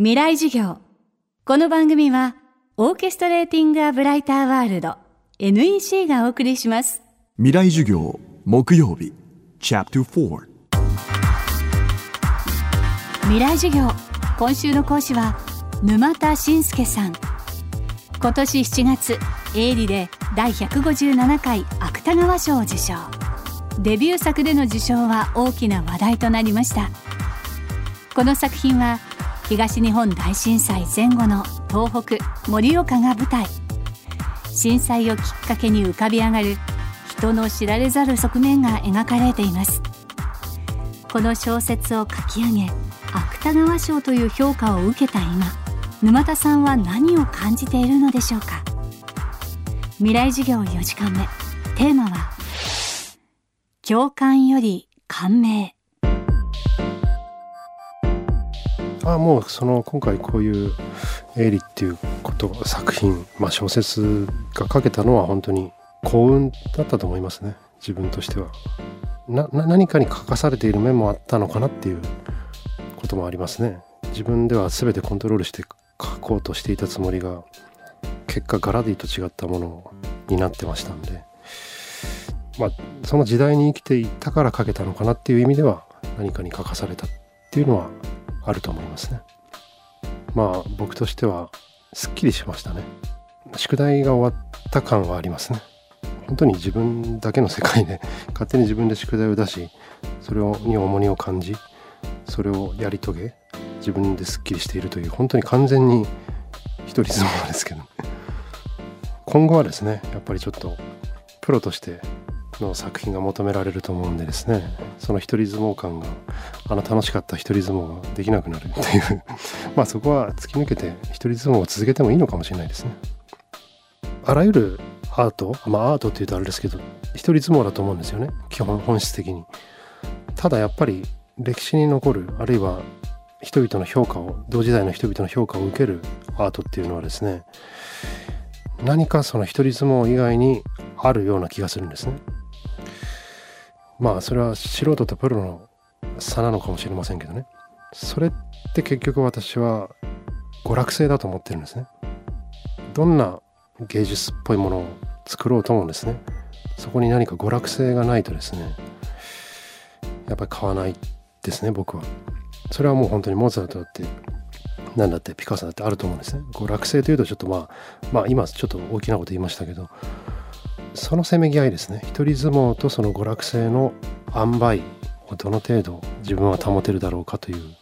未来授業。この番組はオーケストレーティング・ア・ブライター・ワールド NEC がお送りします。未来授業木曜日チャプター未来授業。今週の講師は沼田信介さん。今年7月営利で第157回芥川賞を受賞。デビュー作での受賞は大きな話題となりました。この作品は東日本大震災前後の東北盛岡が舞台。震災をきっかけに浮かび上がる人の知られざる側面が描かれています。この小説を書き上げ芥川賞という評価を受けた今沼田さんは何を感じているのでしょうか？未来授業4時間目。テーマは共感より感銘。あもうその今回こういう「エイリ」っていうこと作品、まあ、小説が書けたのは本当に幸運だったと思いますね。自分としては。な何かに書かされている面もあったのかなっていうこともありますね。自分では全てコントロールして書こうとしていたつもりが結果ガラディと違ったものになってましたんで。まあその時代に生きていたから書けたのかなっていう意味では何かに書かされた。っていうのはあると思いますね。まあ僕としてはすっきりしましたね。宿題が終わった感はありますね。本当に自分だけの世界で 勝手に自分で宿題を出しそれに重荷を感じそれをやり遂げ自分ですっきりしているという本当に完全に一人相撲ですけど、ね、今後はですねやっぱりちょっとプロとしての作品が求められると思うんでですねその一人相撲感があの楽しかった一人相撲ができなくなるっていう まあそこは突き抜けて一人相撲を続けてもいいのかもしれないですね。あらゆるアートまあアートっていうとあれですけど一人相撲だと思うんですよね基本本質的に。ただやっぱり歴史に残るあるいは人々の評価を同時代の人々の評価を受けるアートっていうのはですね何かその一人相撲以外にあるような気がするんですね。まあそれは素人とプロの差なのかもしれませんけどね。それって結局私は娯楽性だと思ってるんですね。どんな芸術っぽいものを作ろうともですね。そこに何か娯楽性がないとですねやっぱり買わないですね僕は。それはもう本当にモーツァルトだって何だってピカソだってあると思うんですね。娯楽性というとちょっとまあまあ今ちょっと大きなこと言いましたけどそのせめぎ合いですね。一人相撲とその娯楽性の塩梅をどの程度自分は保てるだろうかという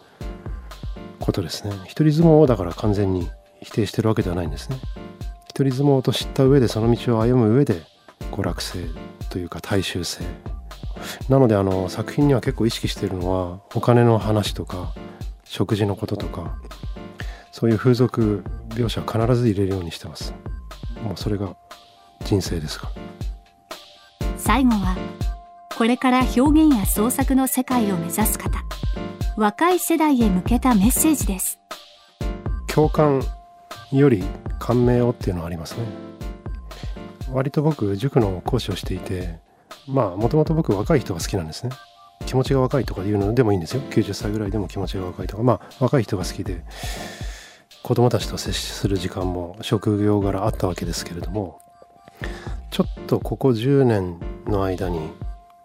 ことですね。一人相撲をだから完全に否定してるわけではないんですね。一人相撲と知った上でその道を歩む上で娯楽性というか大衆性。なのであの作品には結構意識しているのはお金の話とか食事のこととかそういう風俗描写は必ず入れるようにしてます。もうそれが人生ですか？最後はこれから表現や創作の世界を目指す方若い世代へ向けたメッセージです。共感より感銘をっていうのはありますね。割と僕塾の講師をしていてまあもともと僕若い人が好きなんですね。気持ちが若いとかいうのでもいいんですよ。90歳ぐらいでも気持ちが若いとか。まあ若い人が好きで子供たちと接する時間も職業柄あったわけですけれどもちょっとここ10年の間に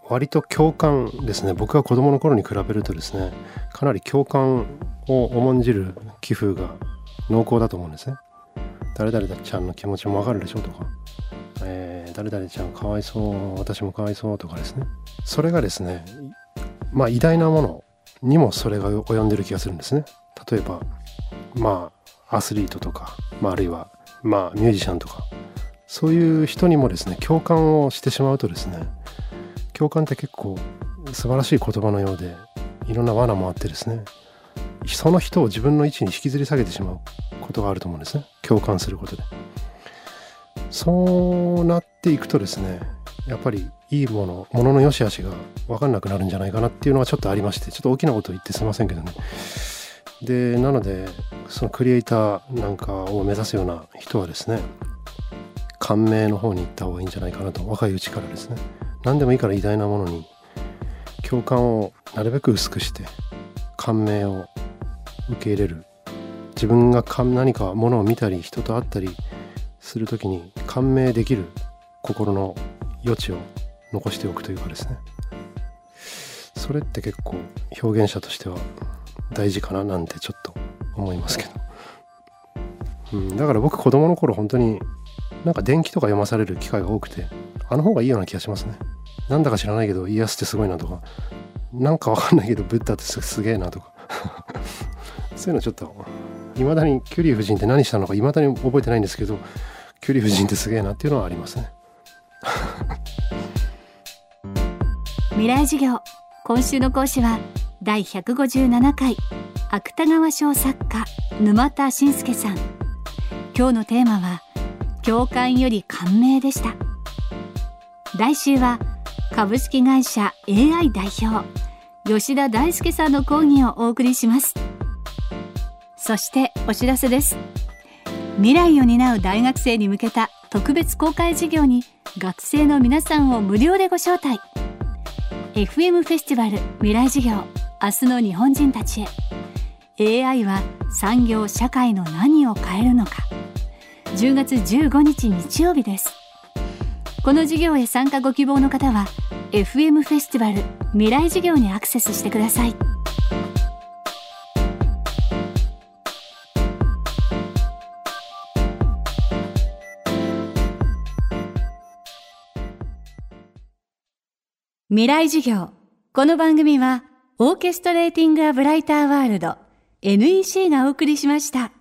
割と共感ですね。僕が子供の頃に比べるとですねかなり共感を重んじる寄付が濃厚だと思うんですね。誰々ちゃんの気持ちもわかるでしょとか、えー、誰々ちゃんかわいそう私もかわいそうとかですね。それがですねまあ偉大なものにもそれが及んでる気がするんですね。例えばまあアスリートとか、まあ、あるいはまあミュージシャンとか。そういう人にもですね共感をしてしまうとですね共感って結構素晴らしい言葉のようでいろんな罠もあってですねその人を自分の位置に引きずり下げてしまうことがあると思うんですね。共感することで。そうなっていくとですねやっぱりいいものものの良し悪しが分かんなくなるんじゃないかなっていうのはちょっとありましてちょっと大きなことを言ってすいませんけどね。でなのでそのクリエイターなんかを目指すような人はですね感銘の方に行った方がいいんじゃないかなと若いうちからですね。何でもいいから偉大なものに共感をなるべく薄くして感銘を受け入れる。自分が何かものを見たり人と会ったりする時に感銘できる心の余地を残しておくというかですね。それって結構表現者としては大事かななんてちょっと思いますけど、うん、だから僕子供の頃本当になんか電気とか読まされる機会が多くてあの方がいいような気がしますね。なんだか知らないけどイエスってすごいなとか。なんかわかんないけどブッダってすげえなとか。そういうのちょっといまだにキュリー夫人って何したのかいまだに覚えてないんですけどキュリー夫人ってすげえなっていうのはありますね。未来授業。今週の講師は第157回芥川賞作家沼田信介さん。今日のテーマは共感より感銘でした。来週は株式会社 AI 代表吉田大輔さんの講義をお送りします。そしてお知らせです。未来を担う大学生に向けた特別公開授業に学生の皆さんを無料でご招待。FM フェスティバル未来授業明日の日本人たちへ。AI は産業社会の何を変えるのか。10月15日日曜日です。この授業へ参加ご希望の方は FM フェスティバル未来授業にアクセスしてください。未来授業。この番組はオーケストレーティング・ア・ブライター・ワールド NEC がお送りしました。